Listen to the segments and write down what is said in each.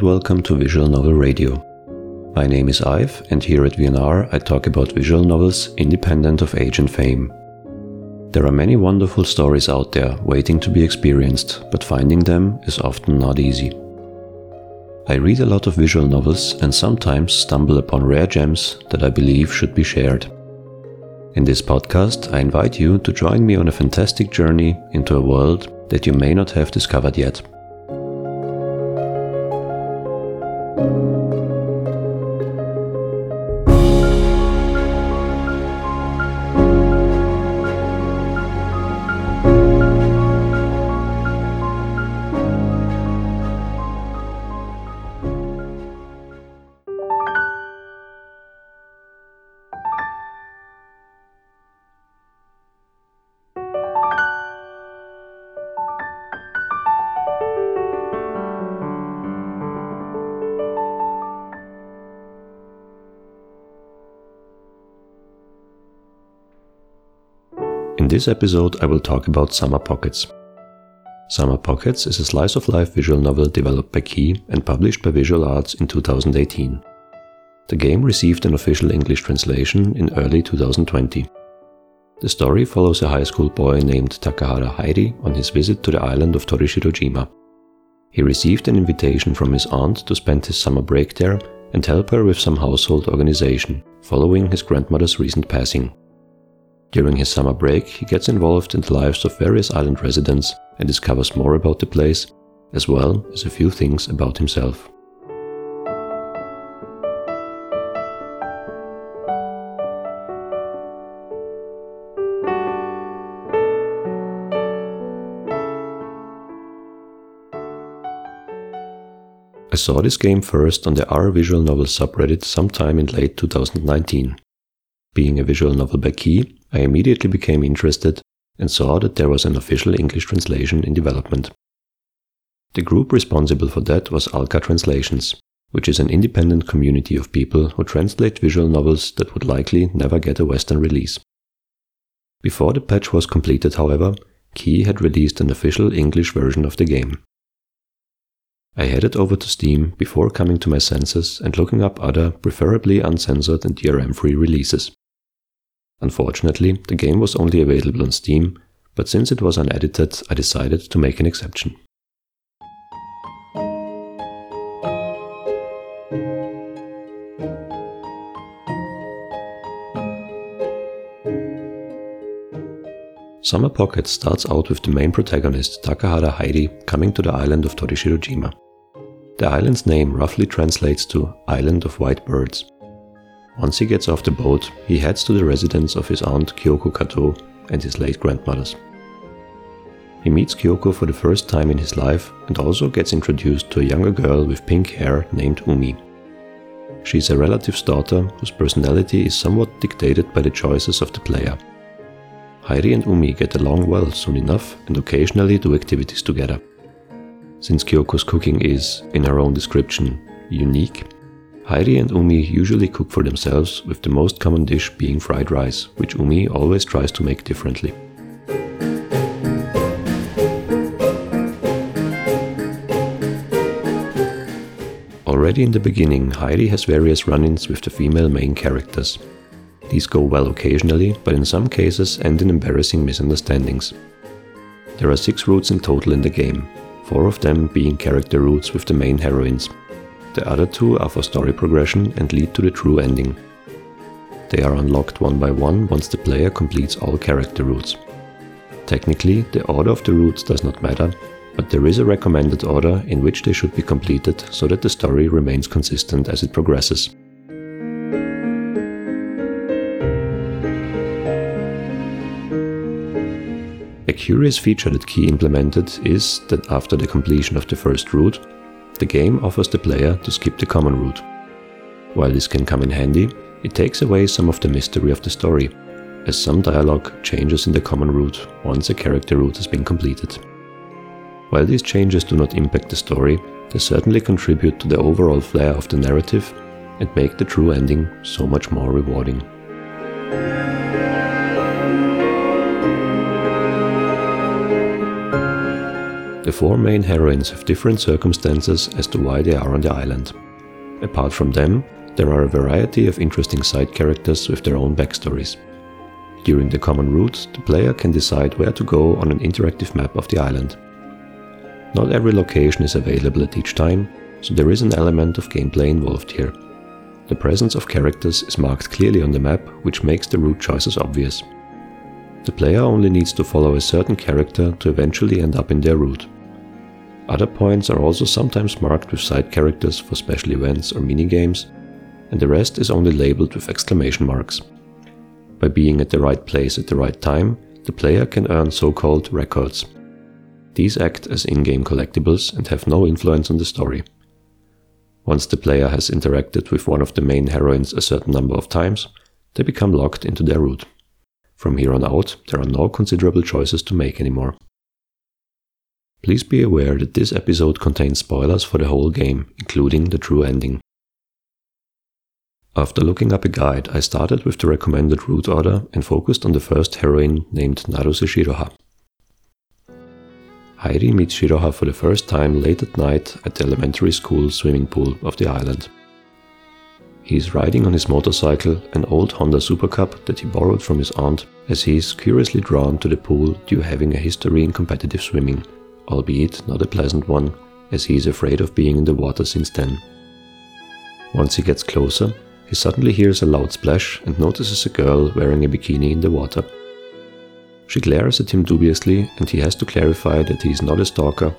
and welcome to Visual Novel Radio. My name is Ive, and here at VNR I talk about visual novels independent of age and fame. There are many wonderful stories out there waiting to be experienced, but finding them is often not easy. I read a lot of visual novels and sometimes stumble upon rare gems that I believe should be shared. In this podcast, I invite you to join me on a fantastic journey into a world that you may not have discovered yet. This episode, I will talk about Summer Pockets. Summer Pockets is a slice of life visual novel developed by Key and published by Visual Arts in 2018. The game received an official English translation in early 2020. The story follows a high school boy named Takahara Hairi on his visit to the island of Torishirojima. He received an invitation from his aunt to spend his summer break there and help her with some household organization, following his grandmother's recent passing. During his summer break, he gets involved in the lives of various island residents and discovers more about the place, as well as a few things about himself. I saw this game first on the R Visual Novel subreddit sometime in late 2019. Being a visual novel by Key, I immediately became interested and saw that there was an official English translation in development. The group responsible for that was Alka Translations, which is an independent community of people who translate visual novels that would likely never get a Western release. Before the patch was completed, however, Key had released an official English version of the game. I headed over to Steam before coming to my senses and looking up other, preferably uncensored and DRM free releases. Unfortunately, the game was only available on Steam, but since it was unedited, I decided to make an exception. Summer Pocket starts out with the main protagonist, Takahara Hairi coming to the island of Torishirojima. The island's name roughly translates to Island of White Birds, once he gets off the boat, he heads to the residence of his aunt Kyoko Kato and his late grandmothers. He meets Kyoko for the first time in his life and also gets introduced to a younger girl with pink hair named Umi. She is a relative's daughter whose personality is somewhat dictated by the choices of the player. Hairi and Umi get along well soon enough and occasionally do activities together. Since Kyoko's cooking is, in her own description, unique, Hairi and Umi usually cook for themselves, with the most common dish being fried rice, which Umi always tries to make differently. Already in the beginning, Hairi has various run ins with the female main characters. These go well occasionally, but in some cases end in embarrassing misunderstandings. There are six routes in total in the game, four of them being character routes with the main heroines, the other two are for story progression and lead to the true ending. They are unlocked one by one once the player completes all character routes. Technically, the order of the routes does not matter, but there is a recommended order in which they should be completed so that the story remains consistent as it progresses. A curious feature that Key implemented is that after the completion of the first route, the game offers the player to skip the common route. While this can come in handy, it takes away some of the mystery of the story, as some dialogue changes in the common route once a character route has been completed. While these changes do not impact the story, they certainly contribute to the overall flair of the narrative and make the true ending so much more rewarding. The four main heroines have different circumstances as to why they are on the island. Apart from them, there are a variety of interesting side characters with their own backstories. During the common route, the player can decide where to go on an interactive map of the island. Not every location is available at each time, so there is an element of gameplay involved here. The presence of characters is marked clearly on the map, which makes the route choices obvious. The player only needs to follow a certain character to eventually end up in their route. Other points are also sometimes marked with side characters for special events or minigames, and the rest is only labeled with exclamation marks. By being at the right place at the right time, the player can earn so-called records. These act as in-game collectibles and have no influence on the story. Once the player has interacted with one of the main heroines a certain number of times, they become locked into their route. From here on out, there are no considerable choices to make anymore. Please be aware that this episode contains spoilers for the whole game, including the true ending. After looking up a guide, I started with the recommended route order and focused on the first heroine named Naruse Shiroha. Hairi meets Shiroha for the first time late at night at the elementary school swimming pool of the island. He is riding on his motorcycle, an old Honda Super Cub that he borrowed from his aunt, as he is curiously drawn to the pool due having a history in competitive swimming, albeit not a pleasant one, as he is afraid of being in the water since then. Once he gets closer, he suddenly hears a loud splash and notices a girl wearing a bikini in the water. She glares at him dubiously, and he has to clarify that he is not a stalker,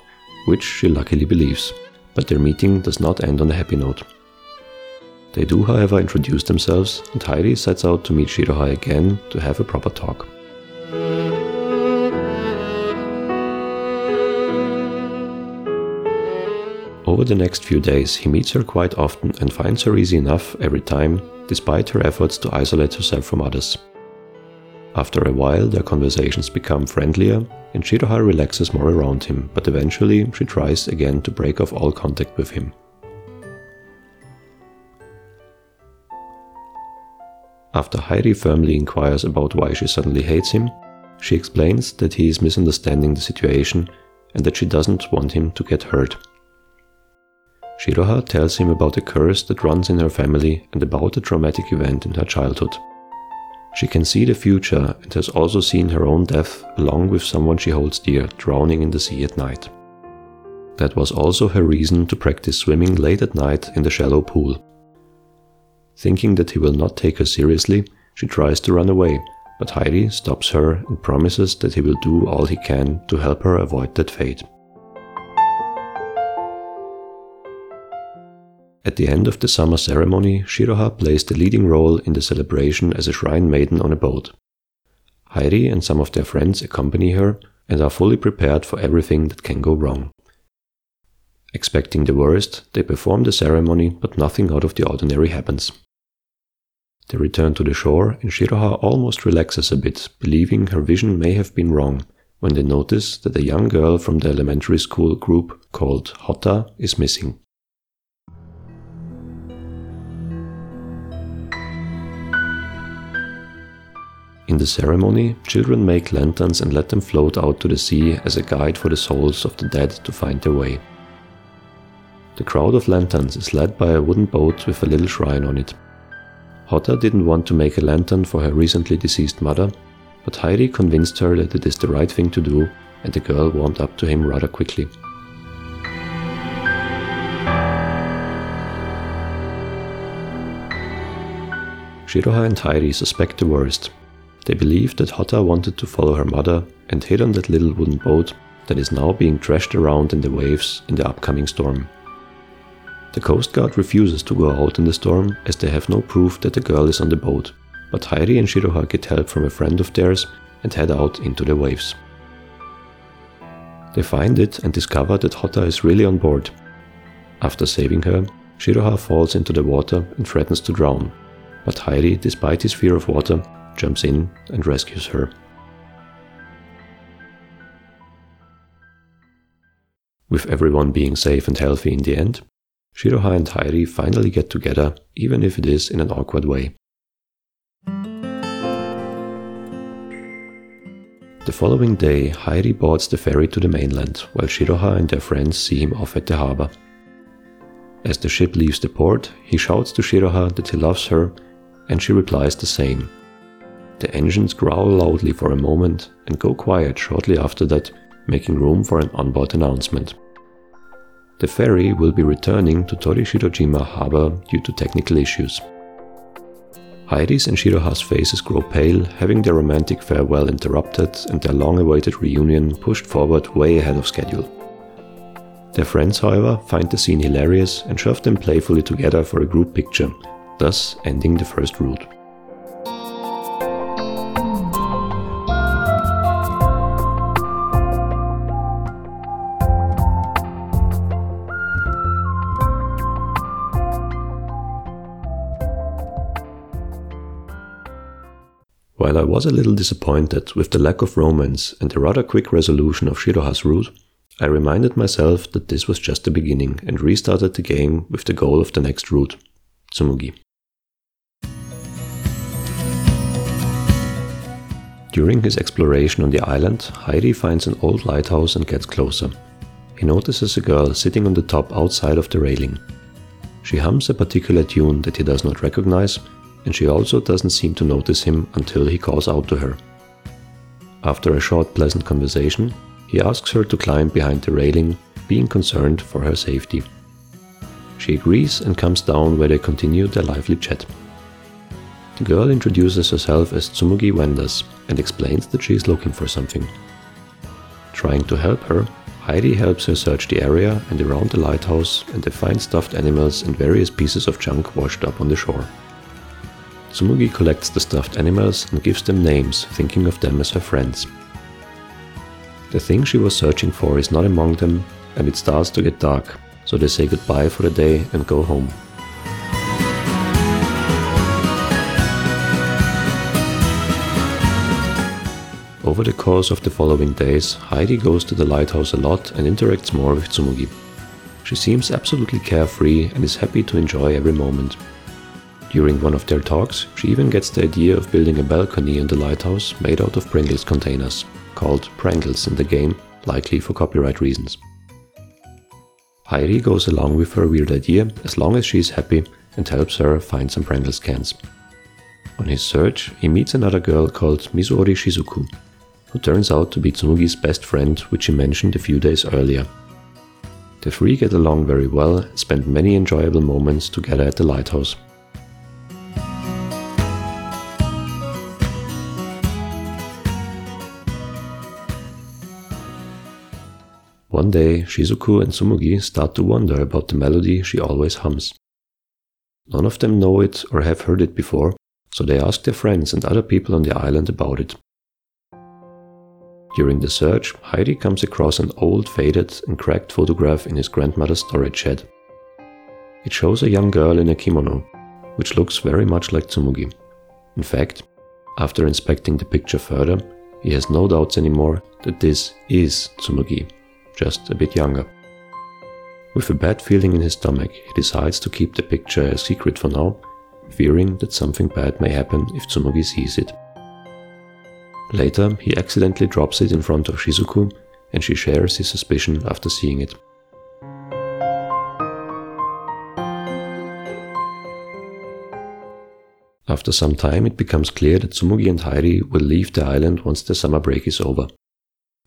which she luckily believes, but their meeting does not end on a happy note. They do, however, introduce themselves, and Hairi sets out to meet Shiroha again to have a proper talk. Over the next few days, he meets her quite often and finds her easy enough every time, despite her efforts to isolate herself from others. After a while, their conversations become friendlier, and Shiroha relaxes more around him, but eventually she tries again to break off all contact with him. After Hairi firmly inquires about why she suddenly hates him, she explains that he is misunderstanding the situation and that she doesn't want him to get hurt. Shiroha tells him about a curse that runs in her family and about a traumatic event in her childhood. She can see the future and has also seen her own death along with someone she holds dear drowning in the sea at night. That was also her reason to practice swimming late at night in the shallow pool. Thinking that he will not take her seriously, she tries to run away, but Hairi stops her and promises that he will do all he can to help her avoid that fate. At the end of the summer ceremony, Shiroha plays the leading role in the celebration as a shrine maiden on a boat. Hairi and some of their friends accompany her and are fully prepared for everything that can go wrong. Expecting the worst, they perform the ceremony, but nothing out of the ordinary happens. They return to the shore, and Shiroha almost relaxes a bit, believing her vision may have been wrong, when they notice that a young girl from the elementary school group called Hotta is missing. In the ceremony, children make lanterns and let them float out to the sea as a guide for the souls of the dead to find their way. The crowd of lanterns is led by a wooden boat with a little shrine on it. Hotta didn't want to make a lantern for her recently deceased mother, but Hairi convinced her that it is the right thing to do, and the girl warmed up to him rather quickly. Shiroha and Hairi suspect the worst, they believe that Hotta wanted to follow her mother and hid on that little wooden boat that is now being thrashed around in the waves in the upcoming storm. The Coast Guard refuses to go out in the storm as they have no proof that the girl is on the boat, but Hairi and Shiroha get help from a friend of theirs and head out into the waves. They find it and discover that Hotta is really on board. After saving her, Shiroha falls into the water and threatens to drown, but Hairi, despite his fear of water, jumps in and rescues her. With everyone being safe and healthy in the end, Shiroha and Hairi finally get together, even if it is in an awkward way. The following day, Hairi boards the ferry to the mainland, while Shiroha and their friends see him off at the harbor. As the ship leaves the port, he shouts to Shiroha that he loves her, and she replies the same. The engines growl loudly for a moment and go quiet shortly after that, making room for an onboard announcement. The ferry will be returning to Torishirojima harbor due to technical issues. Hairi's and Shiroha's faces grow pale, having their romantic farewell interrupted and their long awaited reunion pushed forward way ahead of schedule. Their friends, however, find the scene hilarious and shove them playfully together for a group picture, thus ending the first route. While I was a little disappointed with the lack of romance and the rather quick resolution of Shiroha's route, I reminded myself that this was just the beginning and restarted the game with the goal of the next route, Tsumugi. During his exploration on the island, Hairi finds an old lighthouse and gets closer. He notices a girl sitting on the top outside of the railing. She hums a particular tune that he does not recognize and she also doesn't seem to notice him until he calls out to her. After a short, pleasant conversation, he asks her to climb behind the railing, being concerned for her safety. She agrees and comes down where they continue their lively chat. The girl introduces herself as Tsumugi Wenders and explains that she is looking for something. Trying to help her, Hairi helps her search the area and around the lighthouse and they find stuffed animals and various pieces of junk washed up on the shore. Tsumugi collects the stuffed animals and gives them names, thinking of them as her friends. The thing she was searching for is not among them, and it starts to get dark, so they say goodbye for the day and go home. Over the course of the following days, Hairi goes to the lighthouse a lot and interacts more with Tsumugi. She seems absolutely carefree and is happy to enjoy every moment. During one of their talks, she even gets the idea of building a balcony in the lighthouse made out of Pringles containers, called Prangles in the game, likely for copyright reasons. Hairi goes along with her weird idea as long as she is happy and helps her find some Pringles cans. On his search, he meets another girl called Mizuori Shizuku, who turns out to be Tsumugi's best friend, which he mentioned a few days earlier. The three get along very well and spend many enjoyable moments together at the lighthouse. One day, Shizuku and Tsumugi start to wonder about the melody she always hums. None of them know it or have heard it before, so they ask their friends and other people on the island about it. During the search, Hairi comes across an old, faded, and cracked photograph in his grandmother's storage shed. It shows a young girl in a kimono, which looks very much like Tsumugi. In fact, after inspecting the picture further, he has no doubts anymore that this is Tsumugi just a bit younger. With a bad feeling in his stomach, he decides to keep the picture a secret for now, fearing that something bad may happen if Tsumugi sees it. Later, he accidentally drops it in front of Shizuku, and she shares his suspicion after seeing it. After some time, it becomes clear that Tsumugi and Hairi will leave the island once the summer break is over.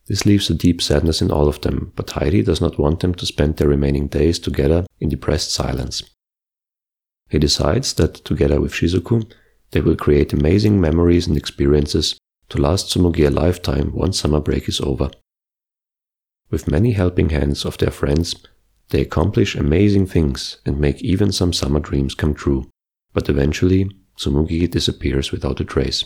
This leaves a deep sadness in all of them, but Hairi does not want them to spend their remaining days together in depressed silence. He decides that, together with Shizuku, they will create amazing memories and experiences to last Tsumugi a lifetime once summer break is over. With many helping hands of their friends, they accomplish amazing things and make even some summer dreams come true, but eventually Tsumugi disappears without a trace.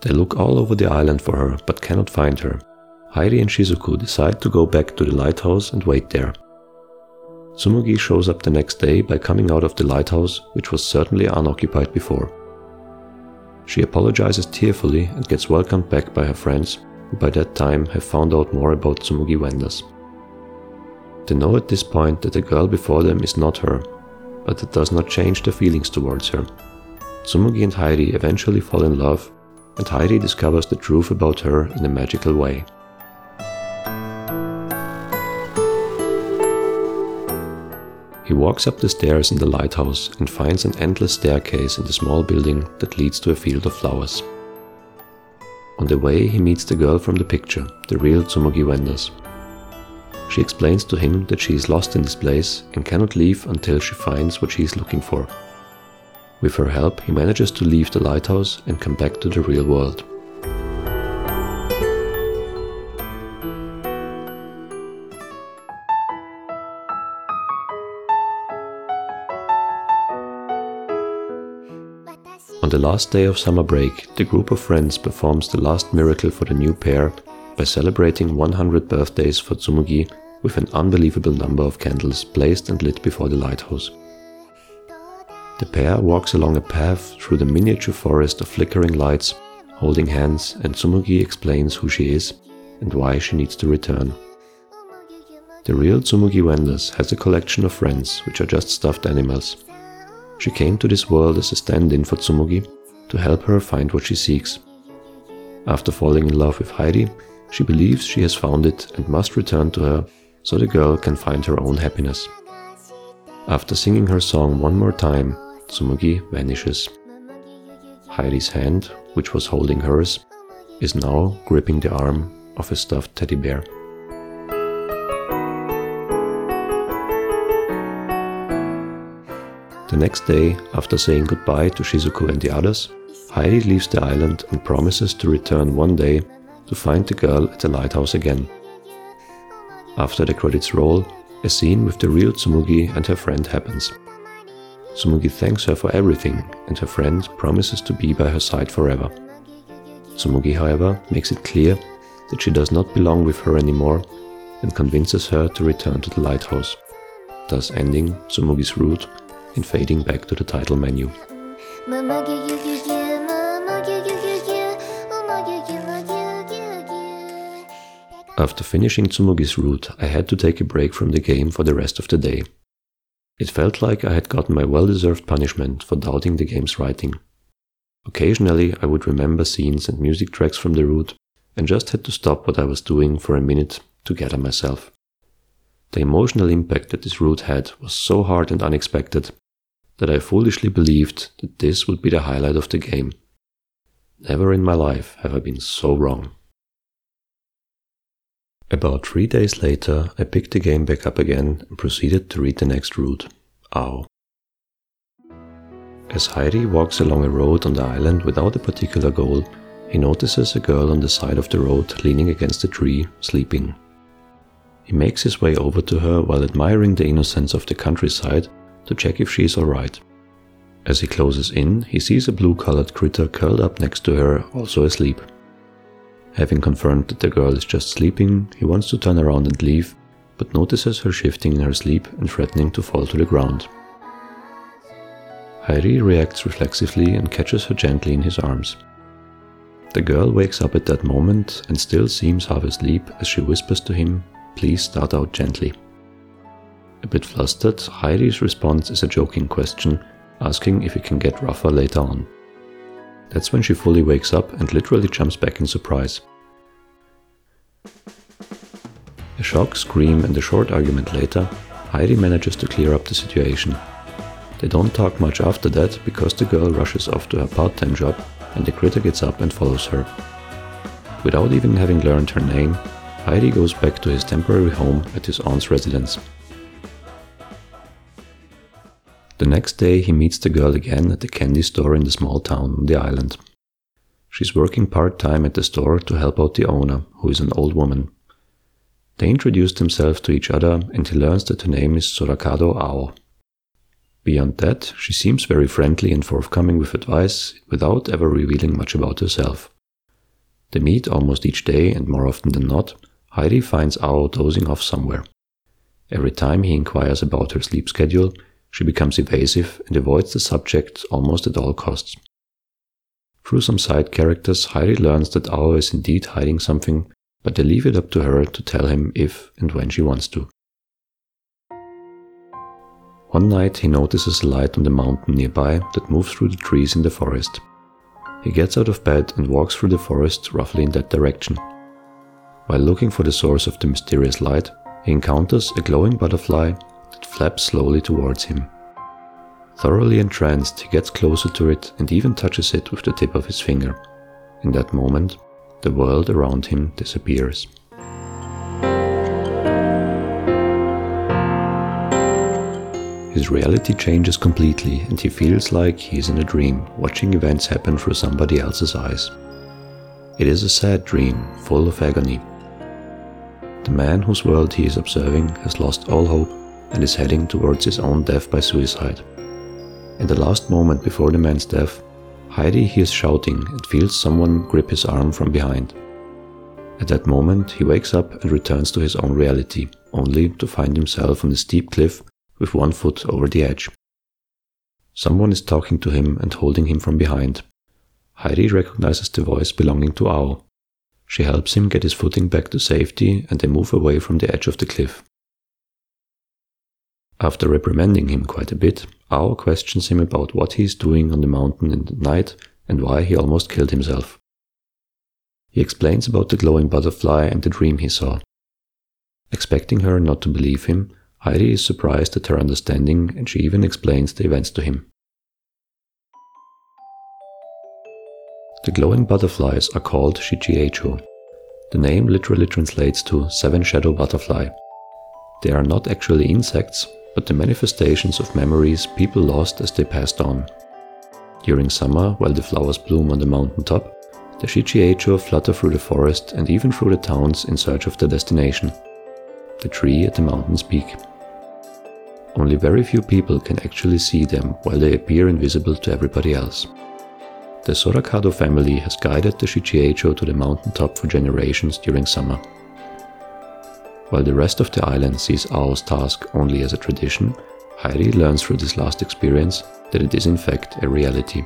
They look all over the island for her, but cannot find her. Hairi and Shizuku decide to go back to the lighthouse and wait there. Tsumugi shows up the next day by coming out of the lighthouse, which was certainly unoccupied before. She apologizes tearfully and gets welcomed back by her friends, who by that time have found out more about Tsumugi Wenders. They know at this point that the girl before them is not her, but that does not change their feelings towards her, Tsumugi and Hairi eventually fall in love, and Hairi discovers the truth about her in a magical way. He walks up the stairs in the lighthouse and finds an endless staircase in the small building that leads to a field of flowers. On the way, he meets the girl from the picture, the real Tsumugi Wenders. She explains to him that she is lost in this place and cannot leave until she finds what she is looking for. With her help, he manages to leave the lighthouse and come back to the real world. On the last day of summer break, the group of friends performs the last miracle for the new pair by celebrating 100 birthdays for Tsumugi with an unbelievable number of candles placed and lit before the lighthouse. The pair walks along a path through the miniature forest of flickering lights, holding hands, and Tsumugi explains who she is and why she needs to return. The real Tsumugi Wenders has a collection of friends which are just stuffed animals she came to this world as a stand in for Tsumugi to help her find what she seeks. After falling in love with Hairi, she believes she has found it and must return to her so the girl can find her own happiness. After singing her song one more time, Tsumugi vanishes. Hairi's hand, which was holding hers, is now gripping the arm of a stuffed teddy bear. The next day, after saying goodbye to Shizuku and the others, Hairi leaves the island and promises to return one day to find the girl at the lighthouse again. After the credits roll, a scene with the real Tsumugi and her friend happens. Tsumugi thanks her for everything, and her friend promises to be by her side forever. Tsumugi, however, makes it clear that she does not belong with her anymore and convinces her to return to the lighthouse, thus ending Tsumugi's route and fading back to the title menu. After finishing Tsumugi's route, I had to take a break from the game for the rest of the day. It felt like I had gotten my well deserved punishment for doubting the game's writing. Occasionally, I would remember scenes and music tracks from the route and just had to stop what I was doing for a minute to gather myself. The emotional impact that this route had was so hard and unexpected that I foolishly believed that this would be the highlight of the game. Never in my life have I been so wrong. About three days later, I picked the game back up again and proceeded to read the next route, Ao. As Hairi walks along a road on the island without a particular goal, he notices a girl on the side of the road leaning against a tree, sleeping. He makes his way over to her while admiring the innocence of the countryside to check if she is alright. As he closes in, he sees a blue colored critter curled up next to her, also asleep. Having confirmed that the girl is just sleeping, he wants to turn around and leave, but notices her shifting in her sleep and threatening to fall to the ground. Hairi reacts reflexively and catches her gently in his arms. The girl wakes up at that moment and still seems half asleep as she whispers to him, Please start out gently. A bit flustered, Hairi's response is a joking question, asking if he can get rougher later on. That's when she fully wakes up and literally jumps back in surprise. A shock scream and a short argument later, Hairi manages to clear up the situation. They don't talk much after that because the girl rushes off to her part time job and the critter gets up and follows her. Without even having learned her name, Hairi goes back to his temporary home at his aunt's residence. The next day, he meets the girl again at the candy store in the small town on the island. She's working part time at the store to help out the owner, who is an old woman. They introduce themselves to each other, and he learns that her name is Sorakado Ao. Beyond that, she seems very friendly and forthcoming with advice without ever revealing much about herself. They meet almost each day, and more often than not, Hairi finds Ao dozing off somewhere. Every time he inquires about her sleep schedule, she becomes evasive and avoids the subject almost at all costs. Through some side characters, Hairi learns that Ao is indeed hiding something, but they leave it up to her to tell him if and when she wants to. One night he notices a light on the mountain nearby that moves through the trees in the forest. He gets out of bed and walks through the forest roughly in that direction. While looking for the source of the mysterious light, he encounters a glowing butterfly that flaps slowly towards him. Thoroughly entranced, he gets closer to it and even touches it with the tip of his finger. In that moment, the world around him disappears. His reality changes completely and he feels like he is in a dream, watching events happen through somebody else's eyes. It is a sad dream, full of agony. The man whose world he is observing has lost all hope and is heading towards his own death by suicide. In the last moment before the man's death, Hairi hears shouting and feels someone grip his arm from behind. At that moment, he wakes up and returns to his own reality, only to find himself on a steep cliff with one foot over the edge. Someone is talking to him and holding him from behind. Hairi recognizes the voice belonging to Ao. She helps him get his footing back to safety and they move away from the edge of the cliff. After reprimanding him quite a bit, Ao questions him about what he is doing on the mountain in the night and why he almost killed himself. He explains about the glowing butterfly and the dream he saw. Expecting her not to believe him, Hairi is surprised at her understanding and she even explains the events to him. The glowing butterflies are called Shichiecho. The name literally translates to seven shadow butterfly. They are not actually insects, but the manifestations of memories people lost as they passed on. During summer, while the flowers bloom on the mountain top, the Shichiecho flutter through the forest and even through the towns in search of their destination, the tree at the mountain's peak. Only very few people can actually see them while they appear invisible to everybody else. The Sorakado family has guided the Shichiecho to the mountaintop for generations during summer. While the rest of the island sees Ao's task only as a tradition, Hairi learns through this last experience that it is in fact a reality.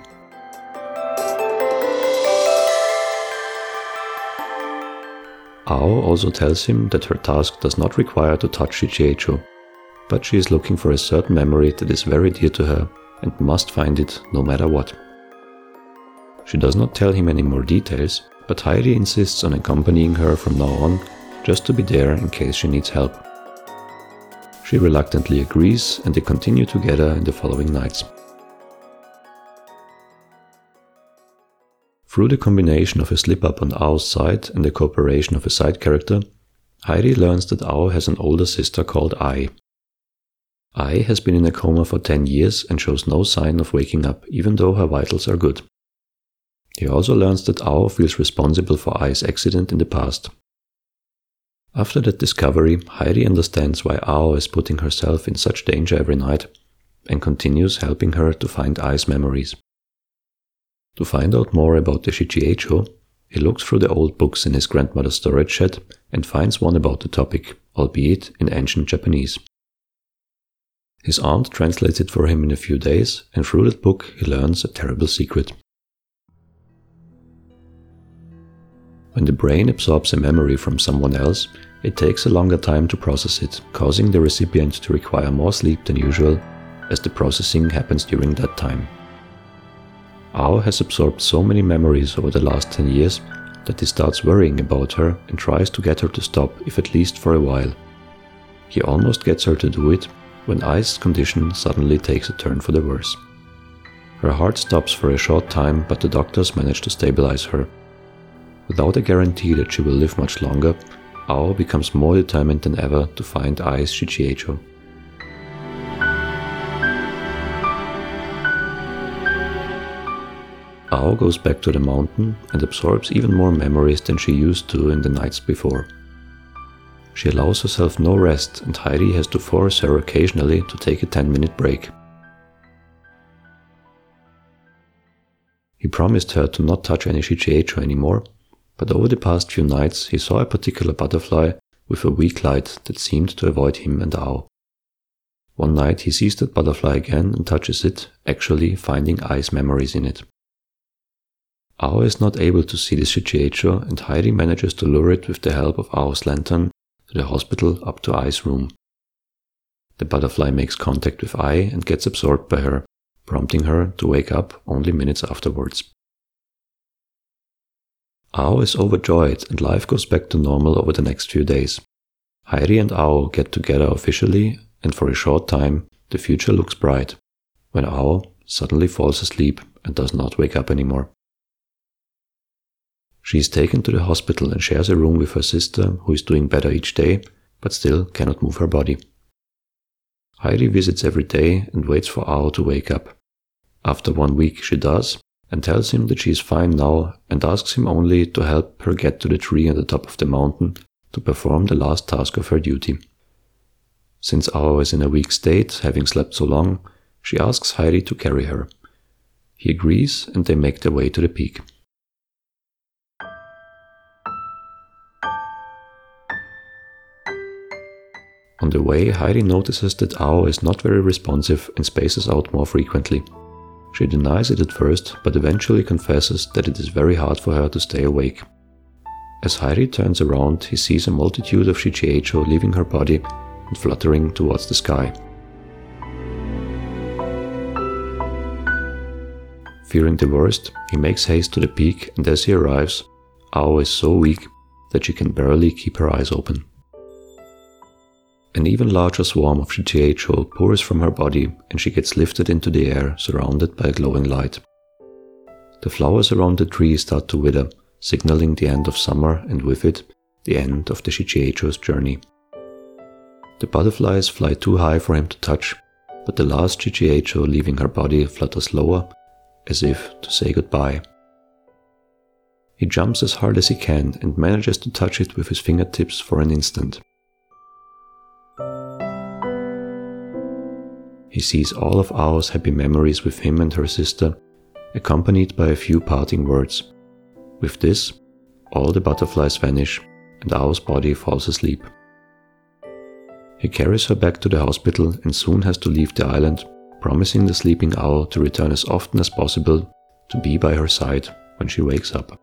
Ao also tells him that her task does not require to touch Shichiecho, but she is looking for a certain memory that is very dear to her and must find it no matter what. She does not tell him any more details, but Hairi insists on accompanying her from now on just to be there in case she needs help. She reluctantly agrees and they continue together in the following nights. Through the combination of a slip up on Ao's side and the cooperation of a side character, Hairi learns that Ao has an older sister called Ai, Ai has been in a coma for 10 years and shows no sign of waking up, even though her vitals are good. He also learns that Ao feels responsible for Ai's accident in the past. After that discovery, Hairi understands why Ao is putting herself in such danger every night and continues helping her to find Ai's memories. To find out more about the Shichiecho, he looks through the old books in his grandmother's storage shed and finds one about the topic, albeit in ancient Japanese. His aunt translates it for him in a few days, and through that book he learns a terrible secret. When the brain absorbs a memory from someone else, it takes a longer time to process it, causing the recipient to require more sleep than usual, as the processing happens during that time. Ao has absorbed so many memories over the last 10 years that he starts worrying about her and tries to get her to stop, if at least for a while. He almost gets her to do it, when Ai's condition suddenly takes a turn for the worse. Her heart stops for a short time, but the doctors manage to stabilize her. Without a guarantee that she will live much longer, Ao becomes more determined than ever to find Ai's Shichiecho. Ao goes back to the mountain and absorbs even more memories than she used to in the nights before. She allows herself no rest, and Hairi has to force her occasionally to take a 10 minute break. He promised her to not touch any Shichiecho anymore, but over the past few nights he saw a particular butterfly with a weak light that seemed to avoid him and Ao. One night he sees that butterfly again and touches it, actually finding Ai's memories in it. Ao is not able to see the Shichiecho and Hairi manages to lure it with the help of Ao's lantern to the hospital up to Ai's room. the butterfly makes contact with Ai and gets absorbed by her, prompting her to wake up only minutes afterwards. Ao is overjoyed and life goes back to normal over the next few days. Hairi and Ao get together officially, and for a short time, the future looks bright, when Ao suddenly falls asleep and does not wake up anymore. She is taken to the hospital and shares a room with her sister, who is doing better each day, but still cannot move her body. Hairi visits every day and waits for Ao to wake up. After one week, she does, and tells him that she is fine now and asks him only to help her get to the tree on the top of the mountain to perform the last task of her duty. Since Ao is in a weak state, having slept so long, she asks Hairi to carry her. He agrees and they make their way to the peak. On the way, Hairi notices that Ao is not very responsive and spaces out more frequently. She denies it at first, but eventually confesses that it is very hard for her to stay awake. As Hairi turns around, he sees a multitude of Shichiecho leaving her body and fluttering towards the sky. Fearing the worst, he makes haste to the peak, and as he arrives, Ao is so weak that she can barely keep her eyes open. An even larger swarm of Shichiecho pours from her body and she gets lifted into the air surrounded by a glowing light. The flowers around the tree start to wither, signaling the end of summer and with it, the end of the Shichiecho's journey. The butterflies fly too high for him to touch, but the last Shichiecho leaving her body flutters lower, as if to say goodbye. He jumps as hard as he can and manages to touch it with his fingertips for an instant. He sees all of Ao's happy memories with him and her sister, accompanied by a few parting words. With this, all the butterflies vanish and Ao's body falls asleep. He carries her back to the hospital and soon has to leave the island, promising the sleeping owl to return as often as possible to be by her side when she wakes up.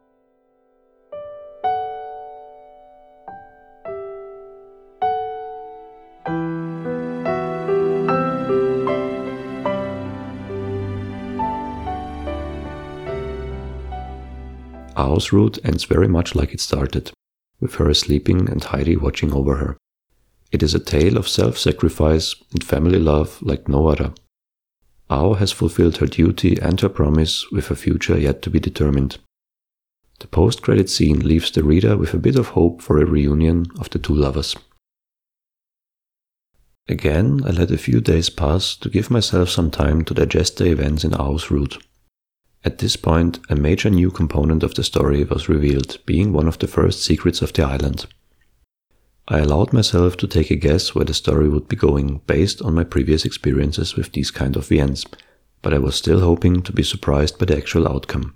Ao's route ends very much like it started, with her sleeping and Hairi watching over her. It is a tale of self sacrifice and family love like no other. Ao has fulfilled her duty and her promise with a future yet to be determined. The post credit scene leaves the reader with a bit of hope for a reunion of the two lovers. Again, I let a few days pass to give myself some time to digest the events in Ao's route. At this point, a major new component of the story was revealed, being one of the first secrets of the island. I allowed myself to take a guess where the story would be going based on my previous experiences with these kind of VNs, but I was still hoping to be surprised by the actual outcome.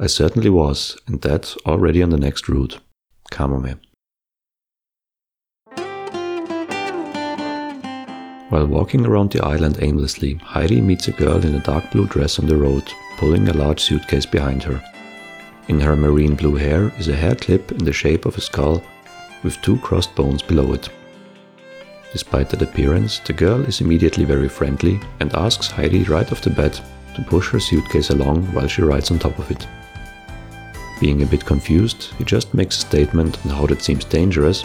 I certainly was, and that already on the next route, Kamome. While walking around the island aimlessly, Hairi meets a girl in a dark blue dress on the road pulling a large suitcase behind her. In her marine blue hair is a hair clip in the shape of a skull with two crossed bones below it. Despite that appearance, the girl is immediately very friendly and asks Hairi right off the bat to push her suitcase along while she rides on top of it. Being a bit confused, he just makes a statement on how that seems dangerous,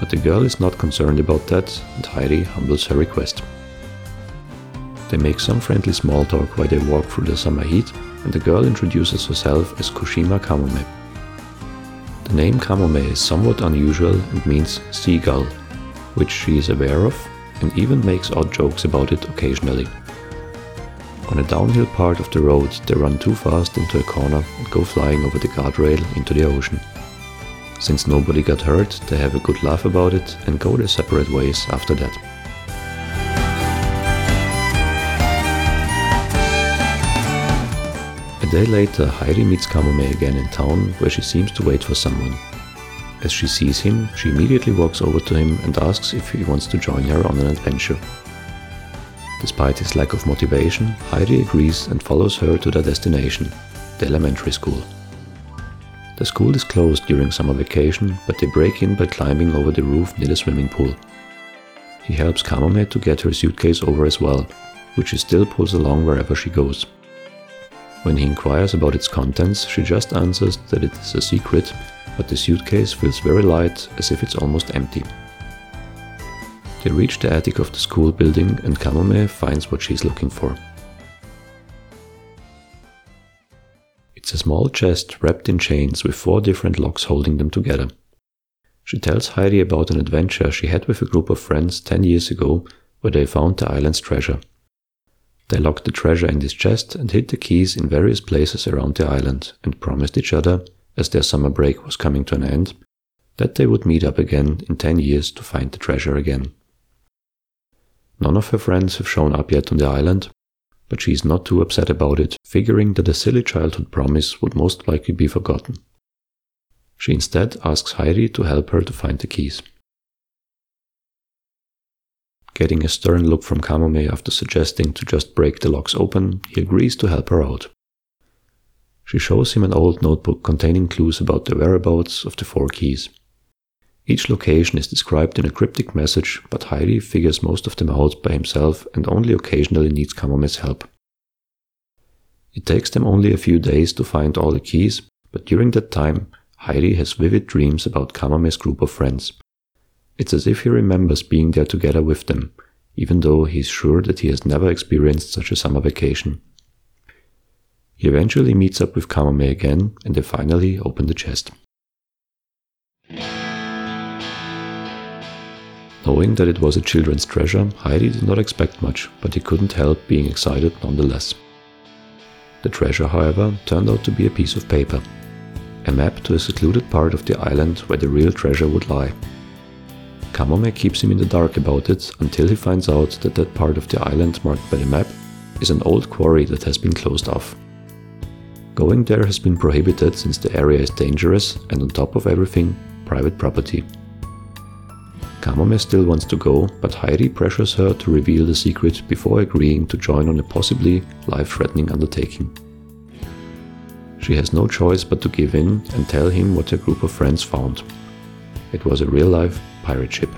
but the girl is not concerned about that and Hairi humbles her request. They make some friendly small talk while they walk through the summer heat, and the girl introduces herself as Kushima Kamome. The name Kamome is somewhat unusual and means seagull, which she is aware of and even makes odd jokes about it occasionally. On a downhill part of the road, they run too fast into a corner and go flying over the guardrail into the ocean. Since nobody got hurt, they have a good laugh about it and go their separate ways after that. A day later, Hairi meets Kamome again in town, where she seems to wait for someone. As she sees him, she immediately walks over to him and asks if he wants to join her on an adventure. Despite his lack of motivation, Hairi agrees and follows her to their destination, the elementary school. The school is closed during summer vacation, but they break in by climbing over the roof near the swimming pool. he helps Kamome to get her suitcase over as well, which she still pulls along wherever she goes. When he inquires about its contents, she just answers that it is a secret, but the suitcase feels very light, as if it's almost empty. They reach the attic of the school building and Kamome finds what she's looking for. It's a small chest wrapped in chains with four different locks holding them together. She tells Hairi about an adventure she had with a group of friends 10 years ago where they found the island's treasure. They locked the treasure in this chest and hid the keys in various places around the island and promised each other, as their summer break was coming to an end, that they would meet up again in 10 years to find the treasure again. None of her friends have shown up yet on the island, but she is not too upset about it, figuring that a silly childhood promise would most likely be forgotten. She instead asks Hairi to help her to find the keys. Getting a stern look from Kamome after suggesting to just break the locks open, he agrees to help her out. She shows him an old notebook containing clues about the whereabouts of the four keys. Each location is described in a cryptic message, but Hairi figures most of them out by himself and only occasionally needs Kamome's help. It takes them only a few days to find all the keys, but during that time, Hairi has vivid dreams about Kamome's group of friends. It's as if he remembers being there together with them, even though he's sure that he has never experienced such a summer vacation. He eventually meets up with Kamome again, and they finally open the chest. Knowing that it was a children's treasure, Hairi did not expect much, but he couldn't help being excited nonetheless. The treasure, however, turned out to be a piece of paper. A map to a secluded part of the island where the real treasure would lie. Kamome keeps him in the dark about it until he finds out that that part of the island marked by the map is an old quarry that has been closed off. Going there has been prohibited since the area is dangerous and on top of everything, private property. Kamome still wants to go, but Hairi pressures her to reveal the secret before agreeing to join on a possibly life-threatening undertaking. She has no choice but to give in and tell him what her group of friends found. It was a real-life pirate ship.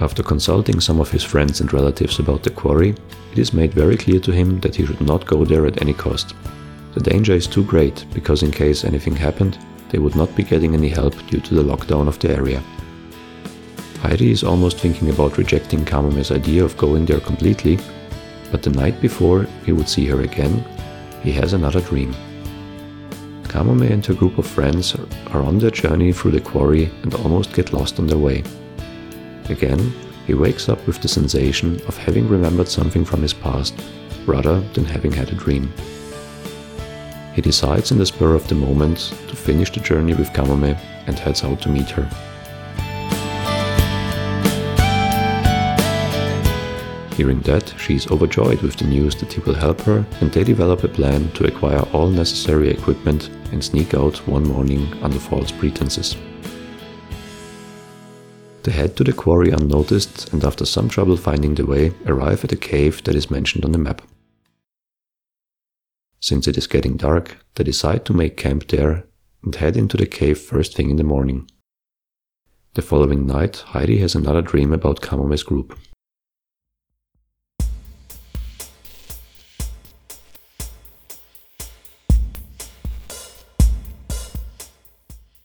After consulting some of his friends and relatives about the quarry, it is made very clear to him that he should not go there at any cost. The danger is too great because in case anything happened, they would not be getting any help due to the lockdown of the area. Hairi is almost thinking about rejecting Kamome's idea of going there completely, but the night before he would see her again, he has another dream. Kamome and her group of friends are on their journey through the quarry and almost get lost on their way. Again, he wakes up with the sensation of having remembered something from his past, rather than having had a dream. He decides in the spur of the moment to finish the journey with Kamome and heads out to meet her. Hearing that, she is overjoyed with the news that he will help her, and they develop a plan to acquire all necessary equipment and sneak out one morning under false pretenses. They head to the quarry unnoticed and after some trouble finding the way, arrive at a cave that is mentioned on the map. Since it is getting dark, they decide to make camp there and head into the cave first thing in the morning. The following night, Hairi has another dream about Kamome's group.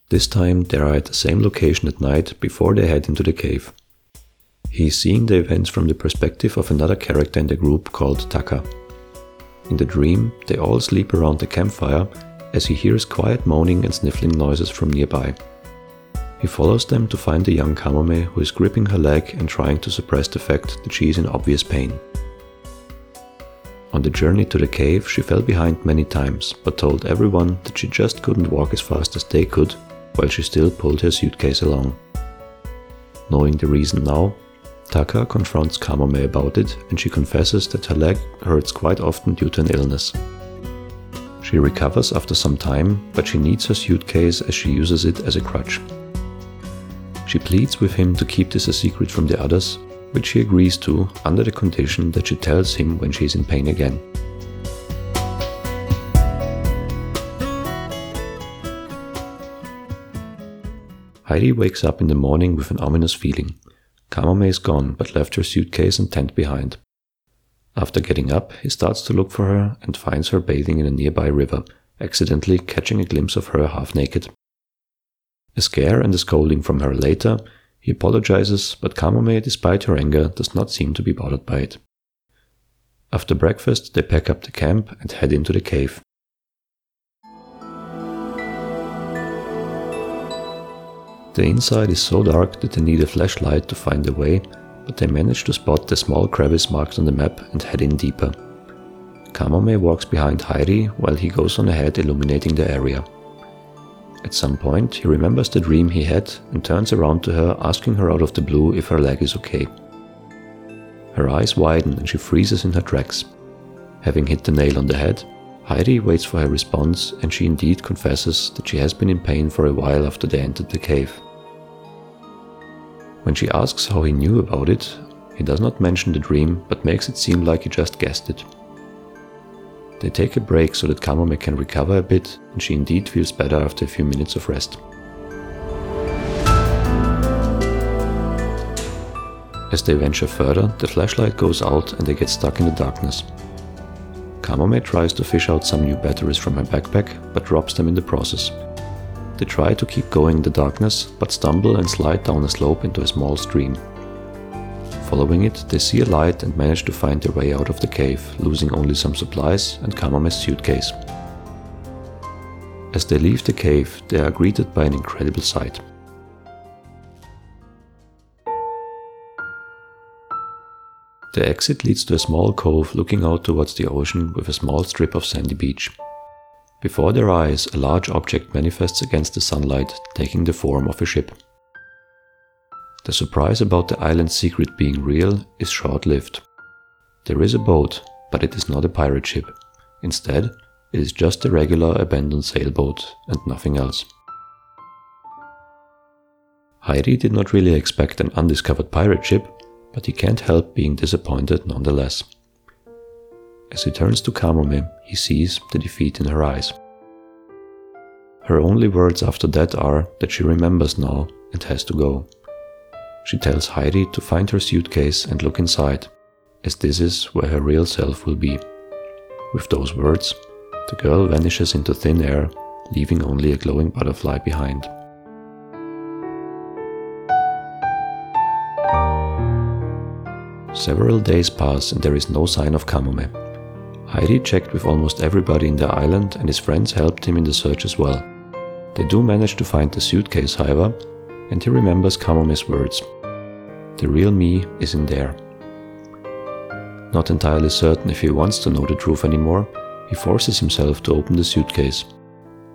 This time they are at the same location at night before they head into the cave. He is seeing the events from the perspective of another character in the group called Taka. In the dream, they all sleep around the campfire as he hears quiet moaning and sniffling noises from nearby. He follows them to find the young Kamome who is gripping her leg and trying to suppress the fact that she is in obvious pain. On the journey to the cave, she fell behind many times, but told everyone that she just couldn't walk as fast as they could, while she still pulled her suitcase along. Knowing the reason now, Taka confronts Kamome about it and she confesses that her leg hurts quite often due to an illness. She recovers after some time, but she needs her suitcase as she uses it as a crutch. She pleads with him to keep this a secret from the others, which he agrees to under the condition that she tells him when she is in pain again. Hairi wakes up in the morning with an ominous feeling. Kamome is gone, but left her suitcase and tent behind. After getting up, he starts to look for her and finds her bathing in a nearby river, accidentally catching a glimpse of her half naked. A scare and a scolding from her later, he apologizes, but Kamome, despite her anger, does not seem to be bothered by it. After breakfast, they pack up the camp and head into the cave. The inside is so dark that they need a flashlight to find their way, but they manage to spot the small crevice marked on the map and head in deeper. Kamome walks behind Hairi while he goes on ahead illuminating the area. At some point, he remembers the dream he had and turns around to her, asking her out of the blue if her leg is okay. Her eyes widen and she freezes in her tracks. Having hit the nail on the head, Hairi waits for her response and she indeed confesses that she has been in pain for a while after they entered the cave. When she asks how he knew about it, he does not mention the dream but makes it seem like he just guessed it. They take a break so that Kamome can recover a bit, and she indeed feels better after a few minutes of rest. As they venture further, the flashlight goes out and they get stuck in the darkness. Kamome tries to fish out some new batteries from her backpack, but drops them in the process. They try to keep going in the darkness, but stumble and slide down a slope into a small stream. Following it, they see a light and manage to find their way out of the cave, losing only some supplies and Kamome's suitcase. As they leave the cave, they are greeted by an incredible sight. The exit leads to a small cove looking out towards the ocean with a small strip of sandy beach. Before their eyes, a large object manifests against the sunlight, taking the form of a ship. The surprise about the island's secret being real is short lived. There is a boat, but it is not a pirate ship. Instead, it is just a regular abandoned sailboat and nothing else. Hairi did not really expect an undiscovered pirate ship, but he can't help being disappointed nonetheless. As he turns to Kamome, he sees the defeat in her eyes. Her only words after that are that she remembers now and has to go. She tells Hairi to find her suitcase and look inside, as this is where her real self will be. With those words, the girl vanishes into thin air, leaving only a glowing butterfly behind. Several days pass and there is no sign of Kamome. Hairi checked with almost everybody in the island and his friends helped him in the search as well. They do manage to find the suitcase, however, and he remembers Kamome's words. The real me is in there. Not entirely certain if he wants to know the truth anymore, he forces himself to open the suitcase.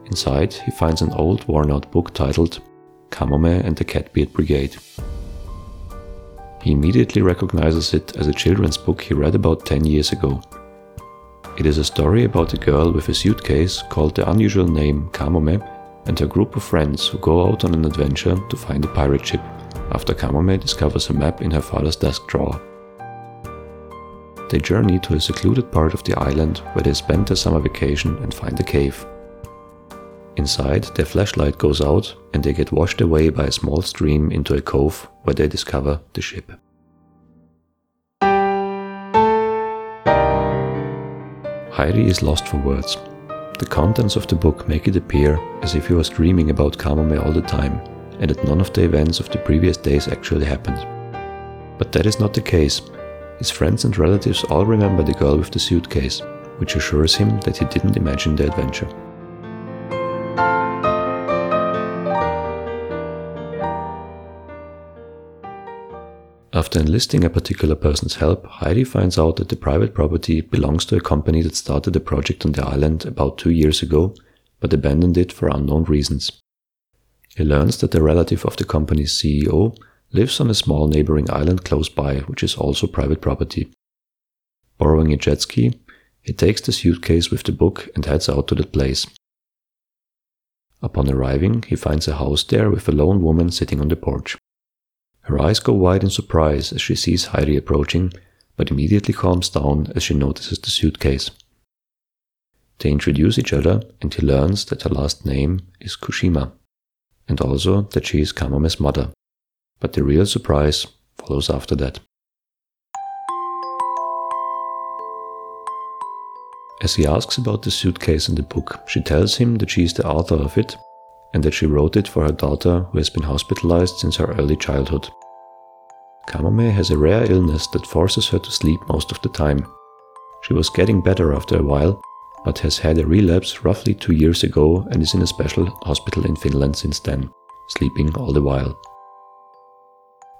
Inside, he finds an old worn out book titled Kamome and the Catbeard Brigade. He immediately recognizes it as a children's book he read about 10 years ago. It is a story about a girl with a suitcase called the unusual name Kamome and her group of friends who go out on an adventure to find a pirate ship after Kamome discovers a map in her father's desk drawer. They journey to a secluded part of the island where they spend their summer vacation and find a cave. Inside, their flashlight goes out and they get washed away by a small stream into a cove where they discover the ship. Hairi is lost for words. The contents of the book make it appear as if he was dreaming about Kamome all the time, and that none of the events of the previous days actually happened. But that is not the case. His friends and relatives all remember the girl with the suitcase, which assures him that he didn't imagine the adventure. After enlisting a particular person's help, Hairi finds out that the private property belongs to a company that started a project on the island about two years ago, but abandoned it for unknown reasons. He learns that the relative of the company's CEO lives on a small neighboring island close by, which is also private property. Borrowing a jet ski, he takes the suitcase with the book and heads out to that place. Upon arriving, he finds a house there with a lone woman sitting on the porch. Her eyes go wide in surprise as she sees Hairi approaching, but immediately calms down as she notices the suitcase. They introduce each other, and he learns that her last name is Kushima. and also that she is Kamome's mother. But the real surprise follows after that. As he asks about the suitcase in the book, she tells him that she is the author of it and that she wrote it for her daughter who has been hospitalized since her early childhood. Kamome has a rare illness that forces her to sleep most of the time. She was getting better after a while, but has had a relapse roughly two years ago and is in a special hospital in Finland since then, sleeping all the while.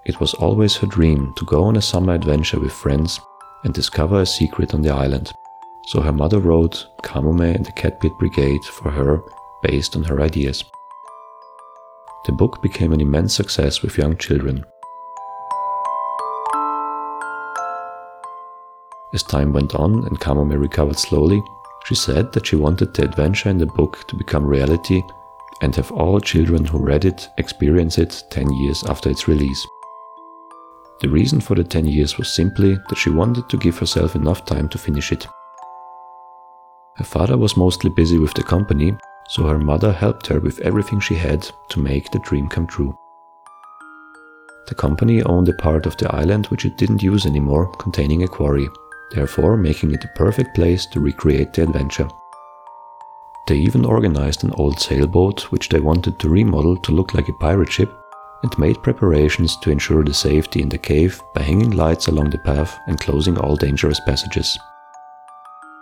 It was always her dream to go on a summer adventure with friends and discover a secret on the island. So her mother wrote Kamome and the Catbeard Brigade for her based on her ideas. The book became an immense success with young children. As time went on and Kamome recovered slowly, she said that she wanted the adventure in the book to become reality and have all children who read it experience it 10 years after its release. The reason for the 10 years was simply that she wanted to give herself enough time to finish it. Her father was mostly busy with the company, so her mother helped her with everything she had to make the dream come true. The company owned a part of the island which it didn't use anymore, containing a quarry, therefore making it the perfect place to recreate the adventure. They even organized an old sailboat which they wanted to remodel to look like a pirate ship and made preparations to ensure the safety in the cave by hanging lights along the path and closing all dangerous passages.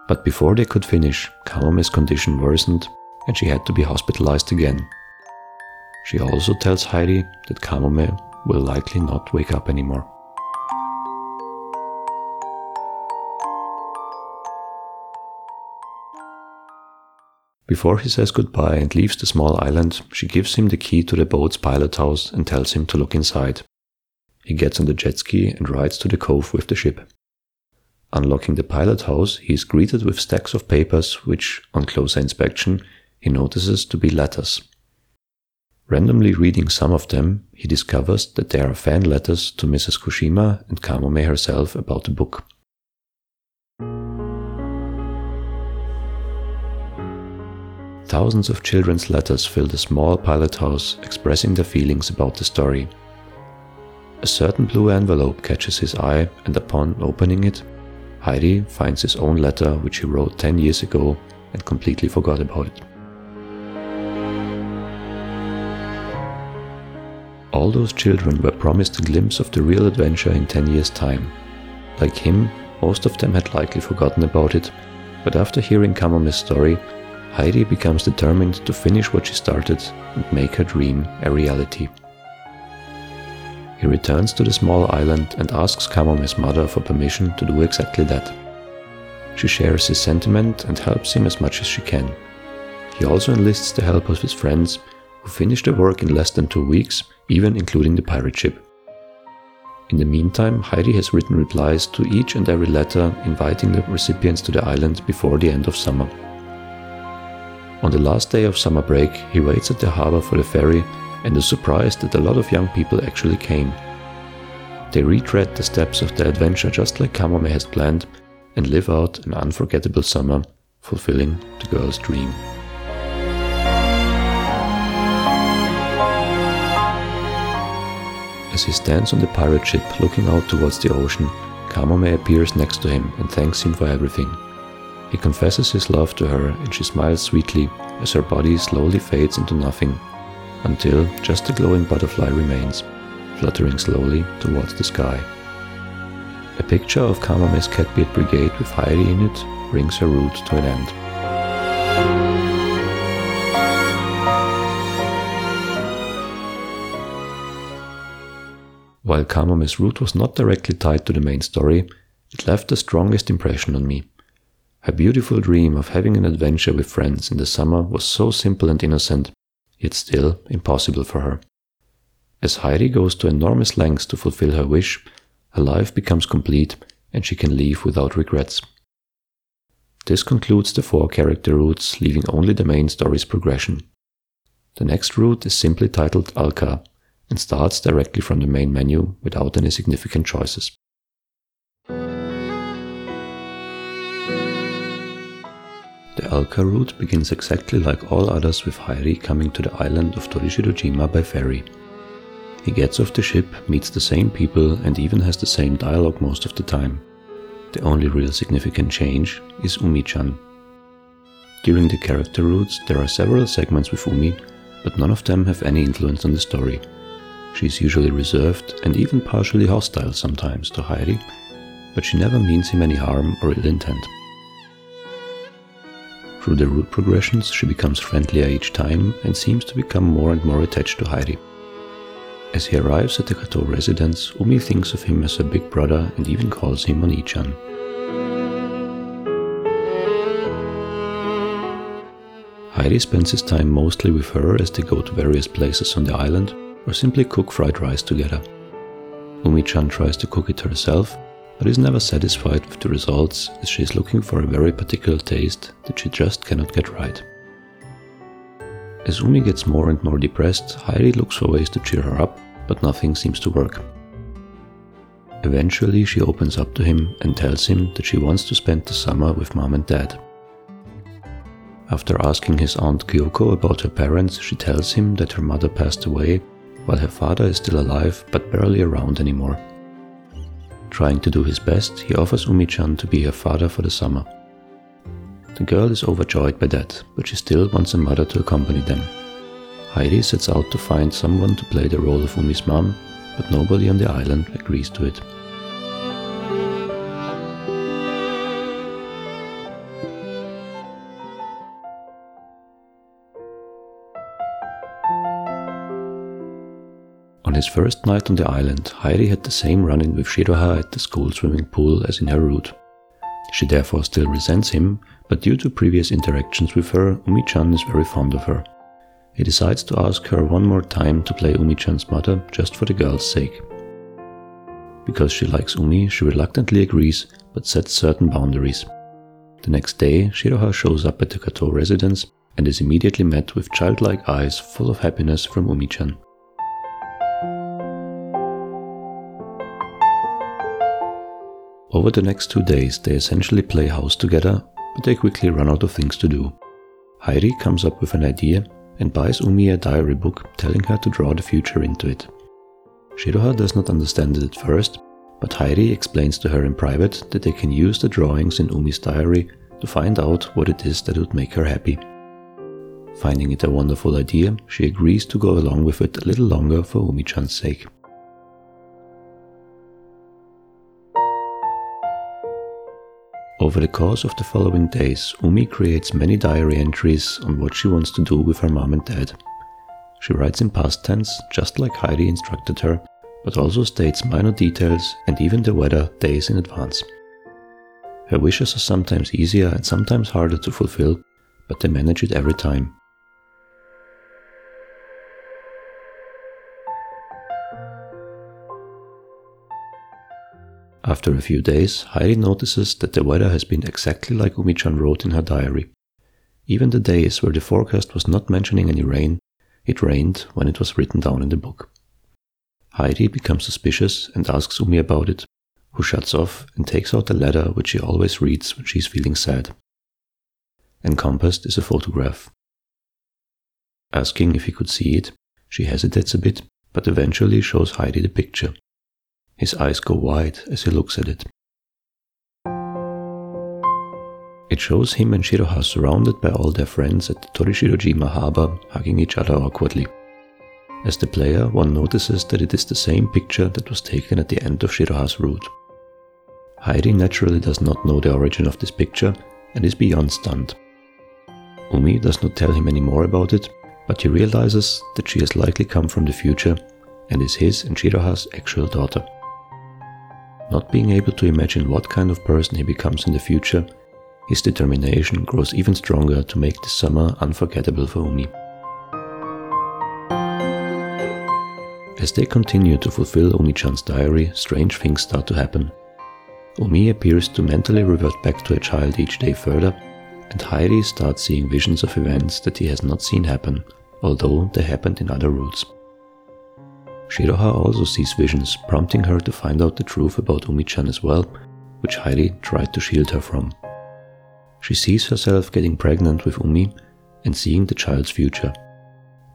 But before they could finish, Kamome's condition worsened and she had to be hospitalized again. She also tells Hairi that Kamome will likely not wake up anymore. Before he says goodbye and leaves the small island, she gives him the key to the boat's pilot house and tells him to look inside. He gets on the jet ski and rides to the cove with the ship. Unlocking the pilot house, he is greeted with stacks of papers, which, on closer inspection, he notices to be letters. Randomly reading some of them, he discovers that they are fan letters to Mrs. Kushima and Kamome herself about the book. Thousands of children's letters fill the small pilot house expressing their feelings about the story. A certain blue envelope catches his eye, and upon opening it, Hairi finds his own letter which he wrote 10 years ago and completely forgot about it. All those children were promised a glimpse of the real adventure in 10 years' time. Like him, most of them had likely forgotten about it, but after hearing Kamome's story, Hairi becomes determined to finish what she started and make her dream a reality. He returns to the small island and asks Kamome's mother for permission to do exactly that. She shares his sentiment and helps him as much as she can. He also enlists the help of his friends, who finish the work in less than two weeks, even including the pirate ship. In the meantime, Hairi has written replies to each and every letter inviting the recipients to the island before the end of summer. On the last day of summer break, he waits at the harbor for the ferry and is surprised that a lot of young people actually came. They retread the steps of their adventure just like Kamome has planned and live out an unforgettable summer, fulfilling the girl's dream. As he stands on the pirate ship looking out towards the ocean, Kamome appears next to him and thanks him for everything. He confesses his love to her and she smiles sweetly as her body slowly fades into nothing, until just a glowing butterfly remains, fluttering slowly towards the sky. A picture of Kamome's Catbeard Brigade with Hairi in it brings her route to an end. While Kamome's route was not directly tied to the main story, it left the strongest impression on me. Her beautiful dream of having an adventure with friends in the summer was so simple and innocent, yet still impossible for her. As Hairi goes to enormous lengths to fulfill her wish, her life becomes complete and she can leave without regrets. This concludes the four character routes, leaving only the main story's progression. The next route is simply titled Alka and starts directly from the main menu without any significant choices. The Alka route begins exactly like all others with Hairi coming to the island of Torishirojima by ferry. He gets off the ship, meets the same people, and even has the same dialogue most of the time. The only real significant change is Umi-chan. During the character routes, there are several segments with Umi, but none of them have any influence on the story. She is usually reserved and even partially hostile sometimes to Hairi, but she never means him any harm or ill intent. Through the route progressions, she becomes friendlier each time and seems to become more and more attached to Hairi. As he arrives at the Kato residence, Umi thinks of him as her big brother and even calls him Oni-chan. Hairi spends his time mostly with her as they go to various places on the island or simply cook fried rice together. Umi-chan tries to cook it herself but is never satisfied with the results as she is looking for a very particular taste that she just cannot get right. As Umi gets more and more depressed, Hairi looks for ways to cheer her up, but nothing seems to work. Eventually, she opens up to him and tells him that she wants to spend the summer with mom and dad. After asking his aunt Kyoko about her parents, she tells him that her mother passed away while her father is still alive but barely around anymore. Trying to do his best, he offers Umi-chan to be her father for the summer. The girl is overjoyed by that, but she still wants a mother to accompany them. Hairi sets out to find someone to play the role of Umi's mom, but nobody on the island agrees to it. His first night on the island, Hairi had the same run in with Shiroha at the school swimming pool as in her route. She therefore still resents him, but due to previous interactions with her, Umi-chan is very fond of her. He decides to ask her one more time to play Umi-chan's mother just for the girl's sake. Because she likes Umi, she reluctantly agrees, but sets certain boundaries. The next day, Shiroha shows up at the Kato residence and is immediately met with childlike eyes full of happiness from Umi-chan. Over the next two days, they essentially play house together, but they quickly run out of things to do. Hairi comes up with an idea and buys Umi a diary book telling her to draw the future into it. Shiroha does not understand it at first, but Hairi explains to her in private that they can use the drawings in Umi's diary to find out what it is that would make her happy. Finding it a wonderful idea, she agrees to go along with it a little longer for Umi-chan's sake. Over the course of the following days, Umi creates many diary entries on what she wants to do with her mom and dad. She writes in past tense, just like Hairi instructed her, but also states minor details and even the weather days in advance. Her wishes are sometimes easier and sometimes harder to fulfill, but they manage it every time. After a few days, Hairi notices that the weather has been exactly like Umi-chan wrote in her diary. Even the days where the forecast was not mentioning any rain, it rained when it was written down in the book. Hairi becomes suspicious and asks Umi about it, who shuts off and takes out the letter which she always reads when she is feeling sad. Encompassed is a photograph. Asking if he could see it, she hesitates a bit, but eventually shows Hairi the picture. His eyes go wide as he looks at it. It shows him and Shiroha surrounded by all their friends at the Torishirojima harbor, hugging each other awkwardly. As the player, one notices that it is the same picture that was taken at the end of Shiroha's route. Hairi naturally does not know the origin of this picture and is beyond stunned. Umi does not tell him any more about it, but he realizes that she has likely come from the future and is his and Shiroha's actual daughter. Not being able to imagine what kind of person he becomes in the future, his determination grows even stronger to make this summer unforgettable for Umi. As they continue to fulfill Umi-chan's diary, strange things start to happen. Umi appears to mentally revert back to a child each day further, and Hairi starts seeing visions of events that he has not seen happen, although they happened in other routes. Shiroha also sees visions, prompting her to find out the truth about Umi-chan as well, which Hairi tried to shield her from. She sees herself getting pregnant with Umi and seeing the child's future.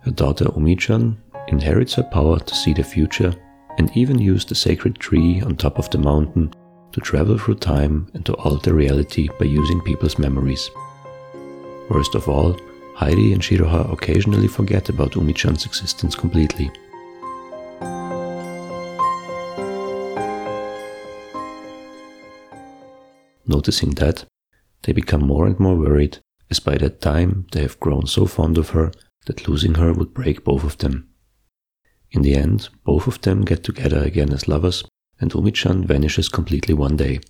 Her daughter Umi-chan inherits her power to see the future and even use the sacred tree on top of the mountain to travel through time and to alter reality by using people's memories. Worst of all, Hairi and Shiroha occasionally forget about Umi-chan's existence completely. Noticing that, they become more and more worried, as by that time they have grown so fond of her that losing her would break both of them. In the end, both of them get together again as lovers, and Umi-chan vanishes completely one day.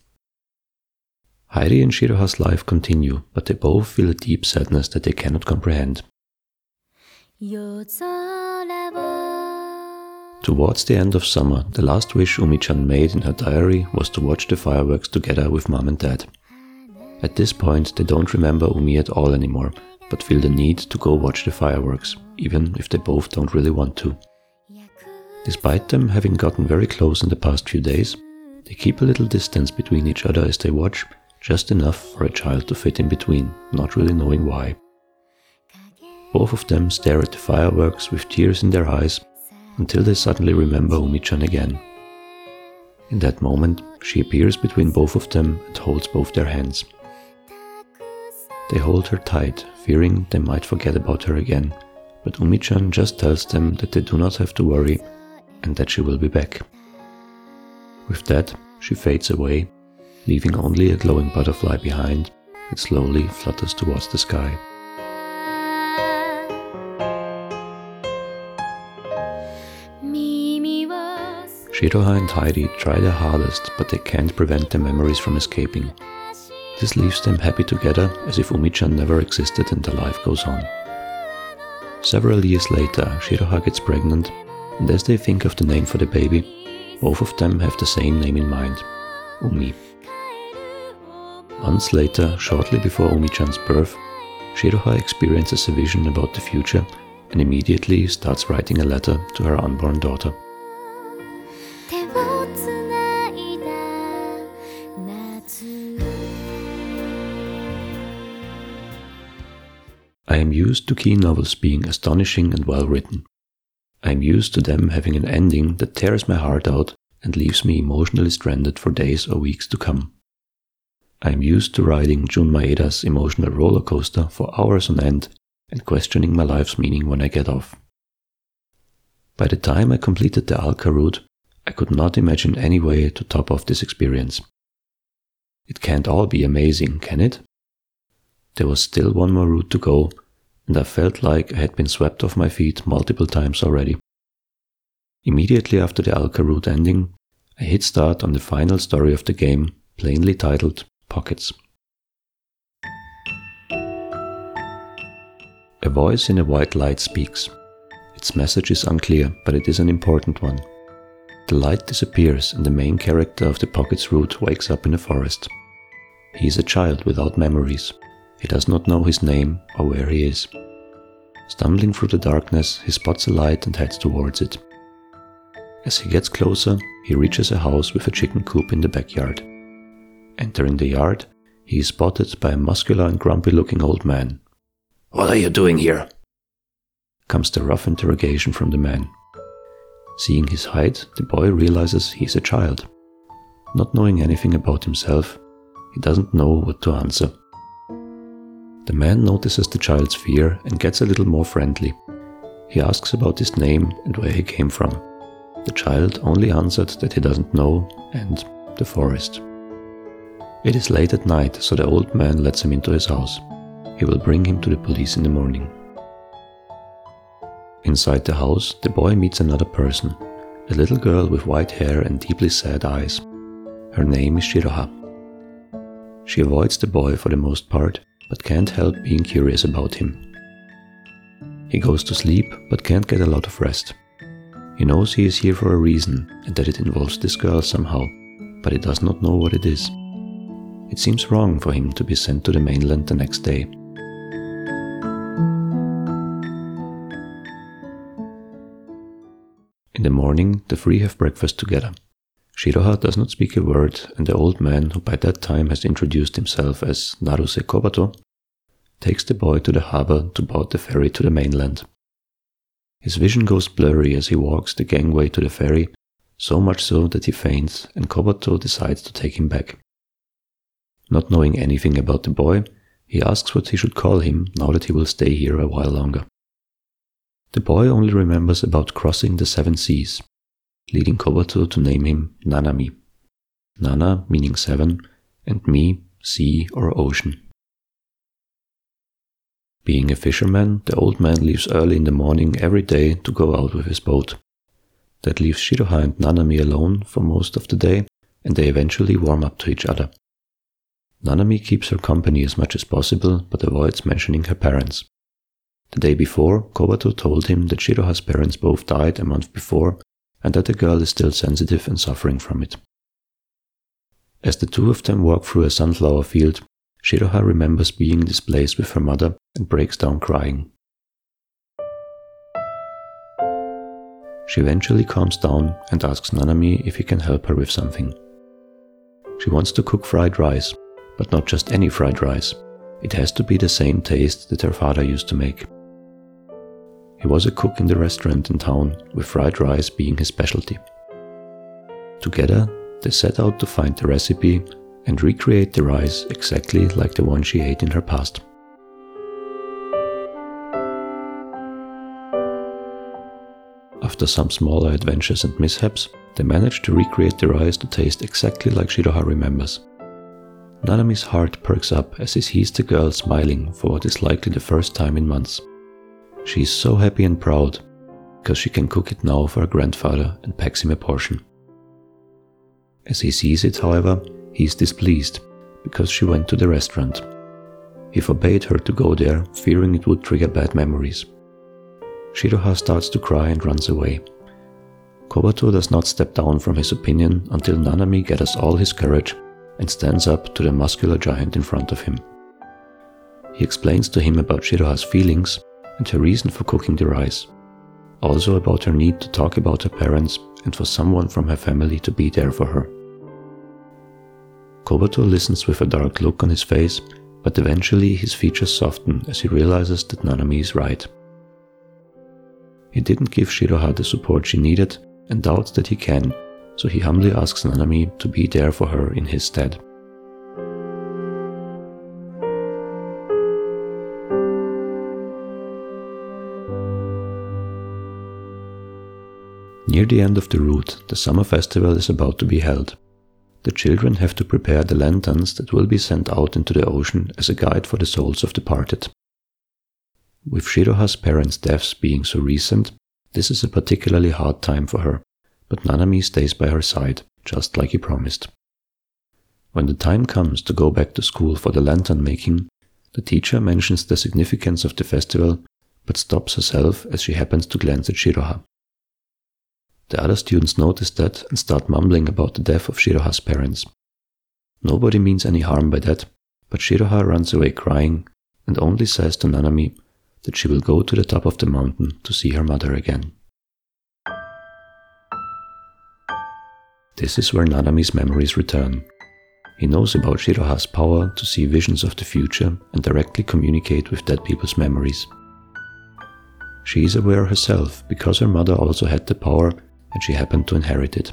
Hairi and Shiroha's life continue, but they both feel a deep sadness that they cannot comprehend. Towards the end of summer, the last wish Umi-chan made in her diary was to watch the fireworks together with mom and dad. At this point, they don't remember Umi at all anymore, but feel the need to go watch the fireworks, even if they both don't really want to. Despite them having gotten very close in the past few days, they keep a little distance between each other as they watch, just enough for a child to fit in between, not really knowing why. Both of them stare at the fireworks with tears in their eyes until they suddenly remember Umi-chan again. In that moment, she appears between both of them and holds both their hands. They hold her tight, fearing they might forget about her again, but Umi-chan just tells them that they do not have to worry and that she will be back. With that, she fades away, leaving only a glowing butterfly behind and slowly flutters towards the sky. Shiroha and Hairi try their hardest, but they can't prevent their memories from escaping. This leaves them happy together as if Umi-chan never existed and their life goes on. Several years later, Shiroha gets pregnant, and as they think of the name for the baby, both of them have the same name in mind Umi. Months later, shortly before Umi-chan's birth, Shiroha experiences a vision about the future and immediately starts writing a letter to her unborn daughter. I am used to key novels being astonishing and well written. I am used to them having an ending that tears my heart out and leaves me emotionally stranded for days or weeks to come. I am used to riding Jun Maeda's emotional roller coaster for hours on end and questioning my life's meaning when I get off. By the time I completed the Alka route, I could not imagine any way to top off this experience. It can't all be amazing, can it? There was still one more route to go, and I felt like I had been swept off my feet multiple times already. Immediately after the Alka route ending, I hit start on the final story of the game, plainly titled Pockets. A voice in a white light speaks. Its message is unclear, but it is an important one. The light disappears and the main character of the Pockets route wakes up in a forest. He is a child without memories, he does not know his name or where he is. Stumbling through the darkness, he spots a light and heads towards it. As he gets closer, he reaches a house with a chicken coop in the backyard. Entering the yard, he is spotted by a muscular and grumpy looking old man. What are you doing here? Comes the rough interrogation from the man. Seeing his height, the boy realizes he is a child. Not knowing anything about himself, he doesn't know what to answer. The man notices the child's fear and gets a little more friendly. He asks about his name and where he came from. The child only answered that he doesn't know and the forest. It is late at night, so the old man lets him into his house. He will bring him to the police in the morning. Inside the house, the boy meets another person, a little girl with white hair and deeply sad eyes. Her name is Shiroha. She avoids the boy for the most part but can't help being curious about him. He goes to sleep, but can't get a lot of rest. He knows he is here for a reason and that it involves this girl somehow, but he does not know what it is. It seems wrong for him to be sent to the mainland the next day. In the morning, the three have breakfast together. Shiroha does not speak a word, and the old man, who by that time has introduced himself as Naruse Kobato, takes the boy to the harbor to board the ferry to the mainland. His vision goes blurry as he walks the gangway to the ferry, so much so that he faints, and Kobato decides to take him back. Not knowing anything about the boy, he asks what he should call him now that he will stay here a while longer. The boy only remembers about crossing the seven seas, leading Kobato to name him Nanami. Nana meaning seven, and Mi, sea or ocean. Being a fisherman, the old man leaves early in the morning every day to go out with his boat. That leaves Shiroha and Nanami alone for most of the day, and they eventually warm up to each other. Nanami keeps her company as much as possible, but avoids mentioning her parents. The day before, Kobato told him that Shiroha's parents both died a month before, and that the girl is still sensitive and suffering from it. As the two of them walk through a sunflower field, Shiroha remembers being displaced with her mother and breaks down crying. She eventually calms down and asks Nanami if he can help her with something. She wants to cook fried rice, but not just any fried rice. It has to be the same taste that her father used to make. He was a cook in the restaurant in town, with fried rice being his specialty. Together, they set out to find the recipe and recreate the rice exactly like the one she ate in her past. After some smaller adventures and mishaps, they manage to recreate the rice to taste exactly like Shiroha remembers. Nanami's heart perks up as he sees the girl smiling for what is likely the first time in months. She is so happy and proud because she can cook it now for her grandfather and packs him a portion. As he sees it, however, he is displeased because she went to the restaurant. He forbade her to go there, fearing it would trigger bad memories. Shiroha starts to cry and runs away. Kobato does not step down from his opinion until Nanami gathers all his courage and stands up to the muscular giant in front of him. He explains to him about Shiroha's feelings and her reason for cooking the rice, also about her need to talk about her parents and for someone from her family to be there for her. Kobato listens with a dark look on his face, but eventually his features soften as he realizes that Nanami is right. He didn't give Shiroha the support she needed and doubts that he can, so he humbly asks Nanami to be there for her in his stead. Near the end of the route, the summer festival is about to be held. The children have to prepare the lanterns that will be sent out into the ocean as a guide for the souls of departed. With Shiroha's parents' deaths being so recent, this is a particularly hard time for her, but Nanami stays by her side, just like he promised. When the time comes to go back to school for the lantern making, the teacher mentions the significance of the festival, but stops herself as she happens to glance at Shiroha. The other students notice that and start mumbling about the death of Shiroha's parents. Nobody means any harm by that, but Shiroha runs away crying and only says to Nanami that she will go to the top of the mountain to see her mother again. This is where Nanami's memories return. He knows about Shiroha's power to see visions of the future and directly communicate with dead people's memories. She is aware herself because her mother also had the power and she happened to inherit it.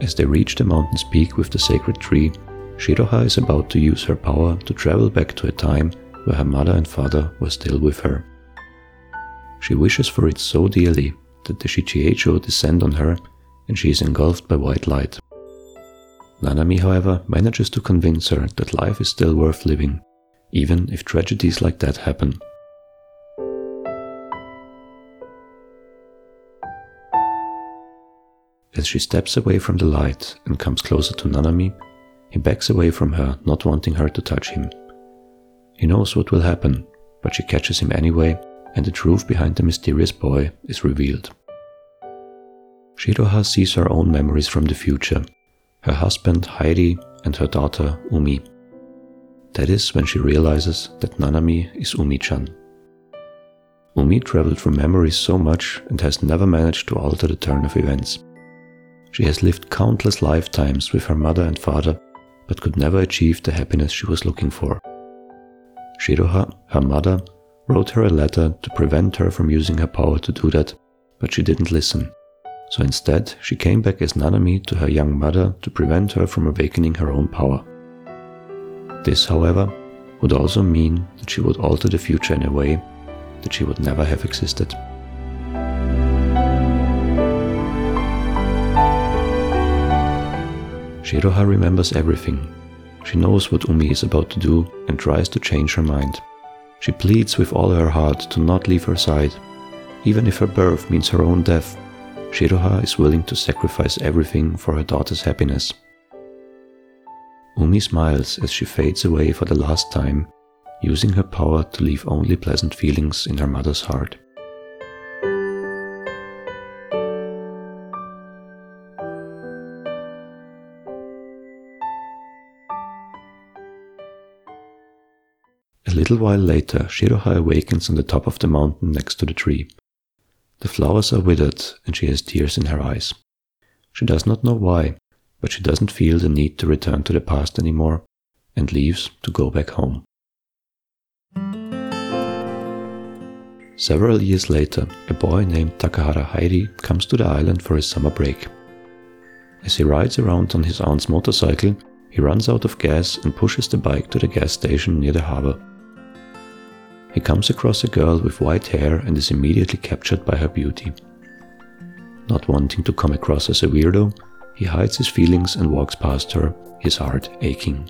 As they reach the mountain's peak with the sacred tree, Shiroha is about to use her power to travel back to a time where her mother and father were still with her. She wishes for it so dearly that the Shichiecho descend on her and she is engulfed by white light. Nanami, however, manages to convince her that life is still worth living, even if tragedies like that happen. As she steps away from the light and comes closer to Nanami, he backs away from her, not wanting her to touch him. He knows what will happen, but she catches him anyway, and the truth behind the mysterious boy is revealed. Shiroha sees her own memories from the future her husband Hairi and her daughter Umi. That is when she realizes that Nanami is Umi chan. Umi traveled from memories so much and has never managed to alter the turn of events. She has lived countless lifetimes with her mother and father, but could never achieve the happiness she was looking for. Shiroha, her mother, wrote her a letter to prevent her from using her power to do that, but she didn't listen. So instead, she came back as Nanami to her young mother to prevent her from awakening her own power. This, however, would also mean that she would alter the future in a way that she would never have existed. Shiroha remembers everything. She knows what Umi is about to do and tries to change her mind. She pleads with all her heart to not leave her side. Even if her birth means her own death, Shiroha is willing to sacrifice everything for her daughter's happiness. Umi smiles as she fades away for the last time, using her power to leave only pleasant feelings in her mother's heart. Little while later, Shiroha awakens on the top of the mountain next to the tree. The flowers are withered and she has tears in her eyes. She does not know why, but she doesn't feel the need to return to the past anymore and leaves to go back home. Several years later, a boy named Takahara Hairi comes to the island for his summer break. As he rides around on his aunt's motorcycle, he runs out of gas and pushes the bike to the gas station near the harbor. He comes across a girl with white hair and is immediately captured by her beauty. Not wanting to come across as a weirdo, he hides his feelings and walks past her, his heart aching.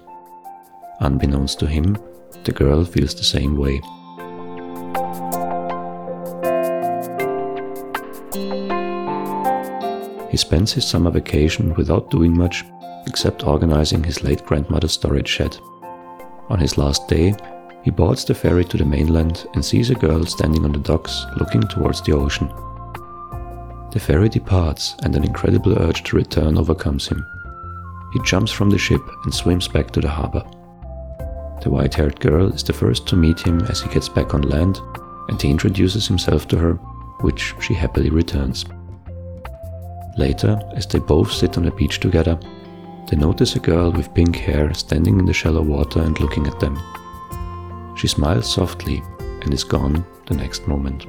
Unbeknownst to him, the girl feels the same way. He spends his summer vacation without doing much except organizing his late grandmother's storage shed. On his last day, he boards the ferry to the mainland and sees a girl standing on the docks looking towards the ocean. The ferry departs and an incredible urge to return overcomes him. He jumps from the ship and swims back to the harbor. The white haired girl is the first to meet him as he gets back on land and he introduces himself to her, which she happily returns. Later, as they both sit on a beach together, they notice a girl with pink hair standing in the shallow water and looking at them. She smiles softly and is gone the next moment.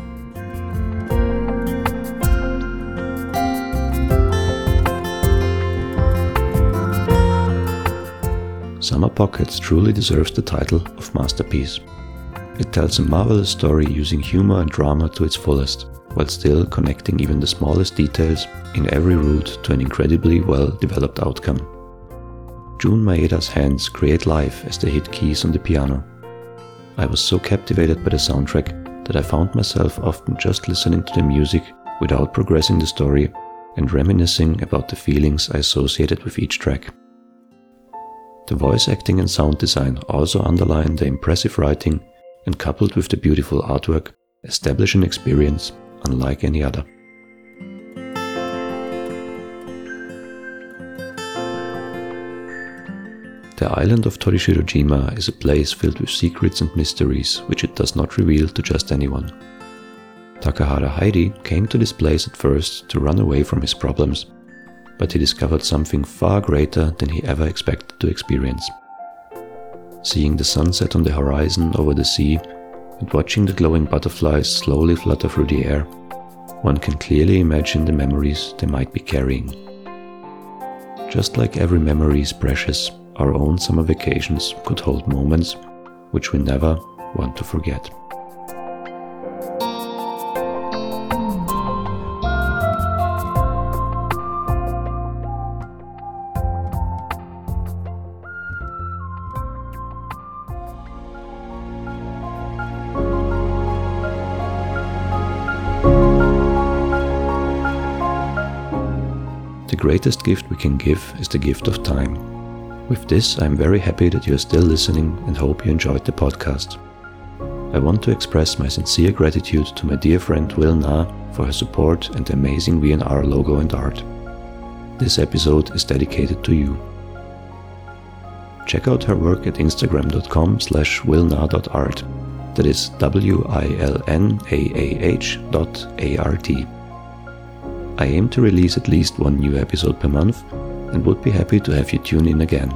Summer Pockets truly deserves the title of masterpiece. It tells a marvelous story using humor and drama to its fullest, while still connecting even the smallest details in every route to an incredibly well developed outcome. Jun Maeda's hands create life as they hit keys on the piano, I was so captivated by the soundtrack that I found myself often just listening to the music without progressing the story and reminiscing about the feelings I associated with each track. The voice acting and sound design also underline the impressive writing and coupled with the beautiful artwork establish an experience unlike any other. The island of Torishirojima is a place filled with secrets and mysteries which it does not reveal to just anyone. Takahara Hairi came to this place at first to run away from his problems, but he discovered something far greater than he ever expected to experience. Seeing the sunset on the horizon over the sea and watching the glowing butterflies slowly flutter through the air, one can clearly imagine the memories they might be carrying. Just like every memory is precious, our own summer vacations could hold moments which we never want to forget. The greatest gift we can give is the gift of time. With this, I'm very happy that you are still listening and hope you enjoyed the podcast. I want to express my sincere gratitude to my dear friend Will Na for her support and the amazing VNR logo and art. This episode is dedicated to you. Check out her work at instagram.com slash wilna.art. That is W-I-L-N-A-A-H dot A-R-T. I aim to release at least one new episode per month and would be happy to have you tune in again.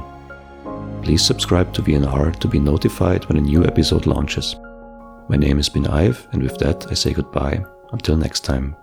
Please subscribe to VNR to be notified when a new episode launches. My name is been Ive, and with that I say goodbye. Until next time.